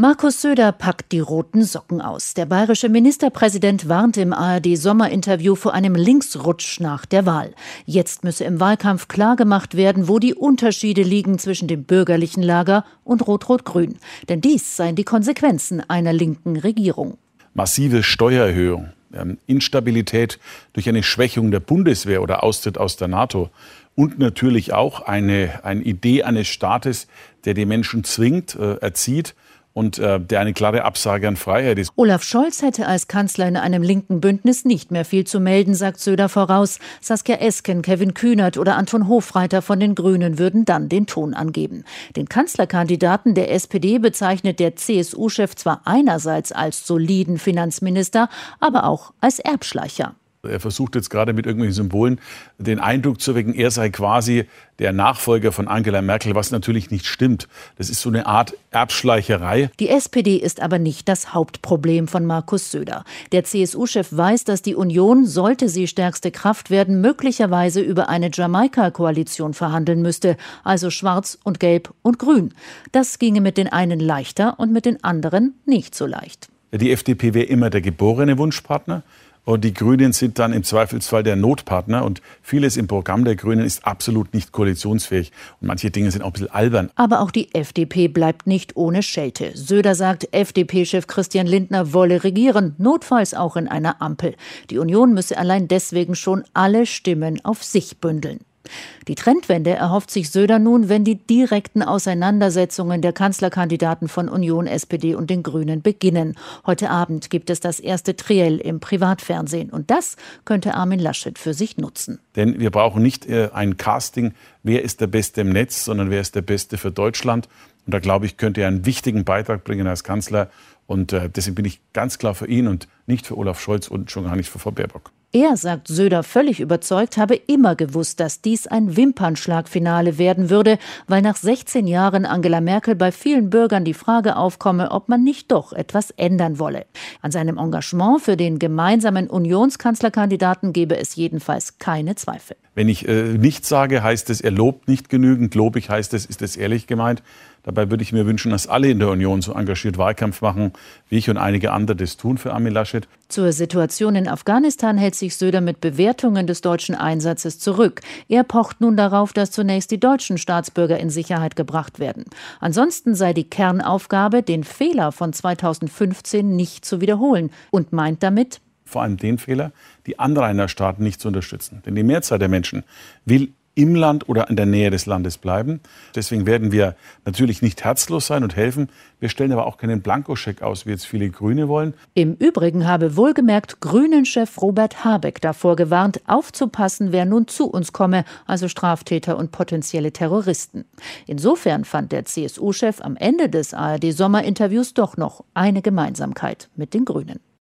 Markus Söder packt die roten Socken aus. Der bayerische Ministerpräsident warnt im ARD-Sommerinterview vor einem Linksrutsch nach der Wahl. Jetzt müsse im Wahlkampf klargemacht werden, wo die Unterschiede liegen zwischen dem bürgerlichen Lager und Rot-Rot-Grün. Denn dies seien die Konsequenzen einer linken Regierung. Massive Steuererhöhung, Instabilität durch eine Schwächung der Bundeswehr oder Austritt aus der NATO und natürlich auch eine, eine Idee eines Staates, der die Menschen zwingt, äh, erzieht und äh, der eine klare Absage an Freiheit ist. Olaf Scholz hätte als Kanzler in einem linken Bündnis nicht mehr viel zu melden, sagt Söder voraus. Saskia Esken, Kevin Kühnert oder Anton Hofreiter von den Grünen würden dann den Ton angeben. Den Kanzlerkandidaten der SPD bezeichnet der CSU-Chef zwar einerseits als soliden Finanzminister, aber auch als Erbschleicher. Er versucht jetzt gerade mit irgendwelchen Symbolen den Eindruck zu wecken, er sei quasi der Nachfolger von Angela Merkel, was natürlich nicht stimmt. Das ist so eine Art Erbschleicherei. Die SPD ist aber nicht das Hauptproblem von Markus Söder. Der CSU-Chef weiß, dass die Union, sollte sie stärkste Kraft werden, möglicherweise über eine Jamaika-Koalition verhandeln müsste, also schwarz und gelb und grün. Das ginge mit den einen leichter und mit den anderen nicht so leicht. Die FDP wäre immer der geborene Wunschpartner. Und die Grünen sind dann im Zweifelsfall der Notpartner. Und vieles im Programm der Grünen ist absolut nicht koalitionsfähig. Und manche Dinge sind auch ein bisschen albern. Aber auch die FDP bleibt nicht ohne Schelte. Söder sagt, FDP-Chef Christian Lindner wolle regieren, notfalls auch in einer Ampel. Die Union müsse allein deswegen schon alle Stimmen auf sich bündeln. Die Trendwende erhofft sich Söder nun, wenn die direkten Auseinandersetzungen der Kanzlerkandidaten von Union, SPD und den Grünen beginnen. Heute Abend gibt es das erste Triell im Privatfernsehen und das könnte Armin Laschet für sich nutzen. Denn wir brauchen nicht äh, ein Casting, wer ist der Beste im Netz, sondern wer ist der Beste für Deutschland. Und da glaube ich, könnte er einen wichtigen Beitrag bringen als Kanzler. Und äh, deswegen bin ich ganz klar für ihn und nicht für Olaf Scholz und schon gar nicht für Frau Baerbock. Er, sagt Söder völlig überzeugt, habe immer gewusst, dass dies ein Wimpernschlagfinale werden würde, weil nach 16 Jahren Angela Merkel bei vielen Bürgern die Frage aufkomme, ob man nicht doch etwas ändern wolle. An seinem Engagement für den gemeinsamen Unionskanzlerkandidaten gebe es jedenfalls keine Zweifel. Wenn ich äh, nichts sage, heißt es, er lobt nicht genügend. Lobig heißt es, ist es ehrlich gemeint. Dabei würde ich mir wünschen, dass alle in der Union so engagiert Wahlkampf machen, wie ich und einige andere das tun für Armin Laschet. Zur Situation in Afghanistan hält sich Söder mit Bewertungen des deutschen Einsatzes zurück. Er pocht nun darauf, dass zunächst die deutschen Staatsbürger in Sicherheit gebracht werden. Ansonsten sei die Kernaufgabe, den Fehler von 2015 nicht zu wiederholen und meint damit, vor allem den Fehler, die Anrainerstaaten nicht zu unterstützen. Denn die Mehrzahl der Menschen will im Land oder in der Nähe des Landes bleiben. Deswegen werden wir natürlich nicht herzlos sein und helfen. Wir stellen aber auch keinen Blankoscheck aus, wie jetzt viele Grüne wollen. Im Übrigen habe wohlgemerkt Grünen-Chef Robert Habeck davor gewarnt, aufzupassen, wer nun zu uns komme, also Straftäter und potenzielle Terroristen. Insofern fand der CSU-Chef am Ende des ARD-Sommerinterviews doch noch eine Gemeinsamkeit mit den Grünen.